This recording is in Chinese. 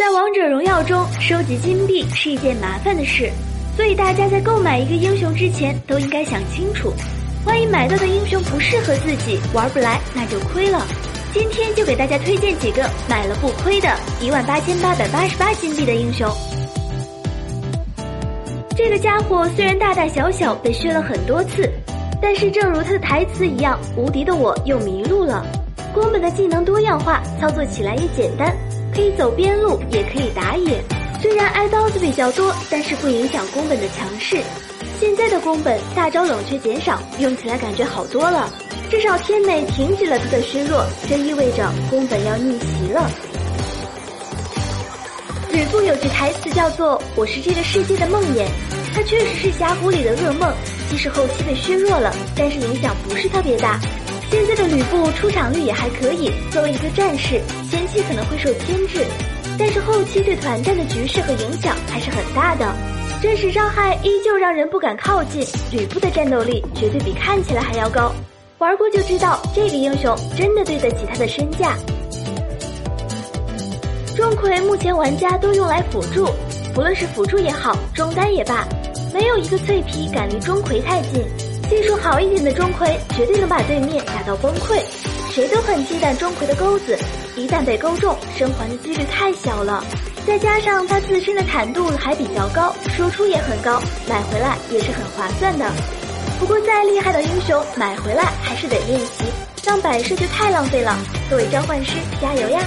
在王者荣耀中，收集金币是一件麻烦的事，所以大家在购买一个英雄之前都应该想清楚，万一买到的英雄不适合自己，玩不来那就亏了。今天就给大家推荐几个买了不亏的一万八千八百八十八金币的英雄。这个家伙虽然大大小小被削了很多次，但是正如他的台词一样，无敌的我又迷路了。宫本的技能多样化，操作起来也简单。可以走边路，也可以打野。虽然挨刀子比较多，但是不影响宫本的强势。现在的宫本大招冷却减少，用起来感觉好多了。至少天美停止了他的削弱，这意味着宫本要逆袭了。吕布有句台词叫做“我是这个世界的梦魇”，他确实是峡谷里的噩梦。即使后期被削弱了，但是影响不是特别大。现在的吕布出场率也还可以，作为一个战士，前期可能会受牵制，但是后期对团战的局势和影响还是很大的。真实伤害依旧让人不敢靠近，吕布的战斗力绝对比看起来还要高，玩过就知道这个英雄真的对得起他的身价。钟馗目前玩家都用来辅助，不论是辅助也好，中单也罢，没有一个脆皮敢离钟馗太近。技术好一点的钟馗，绝对能把对面打到崩溃。谁都很忌惮钟馗的钩子，一旦被钩中，生还的几率太小了。再加上他自身的坦度还比较高，输出也很高，买回来也是很划算的。不过再厉害的英雄，买回来还是得练习，当摆设就太浪费了。各位召唤师，加油呀！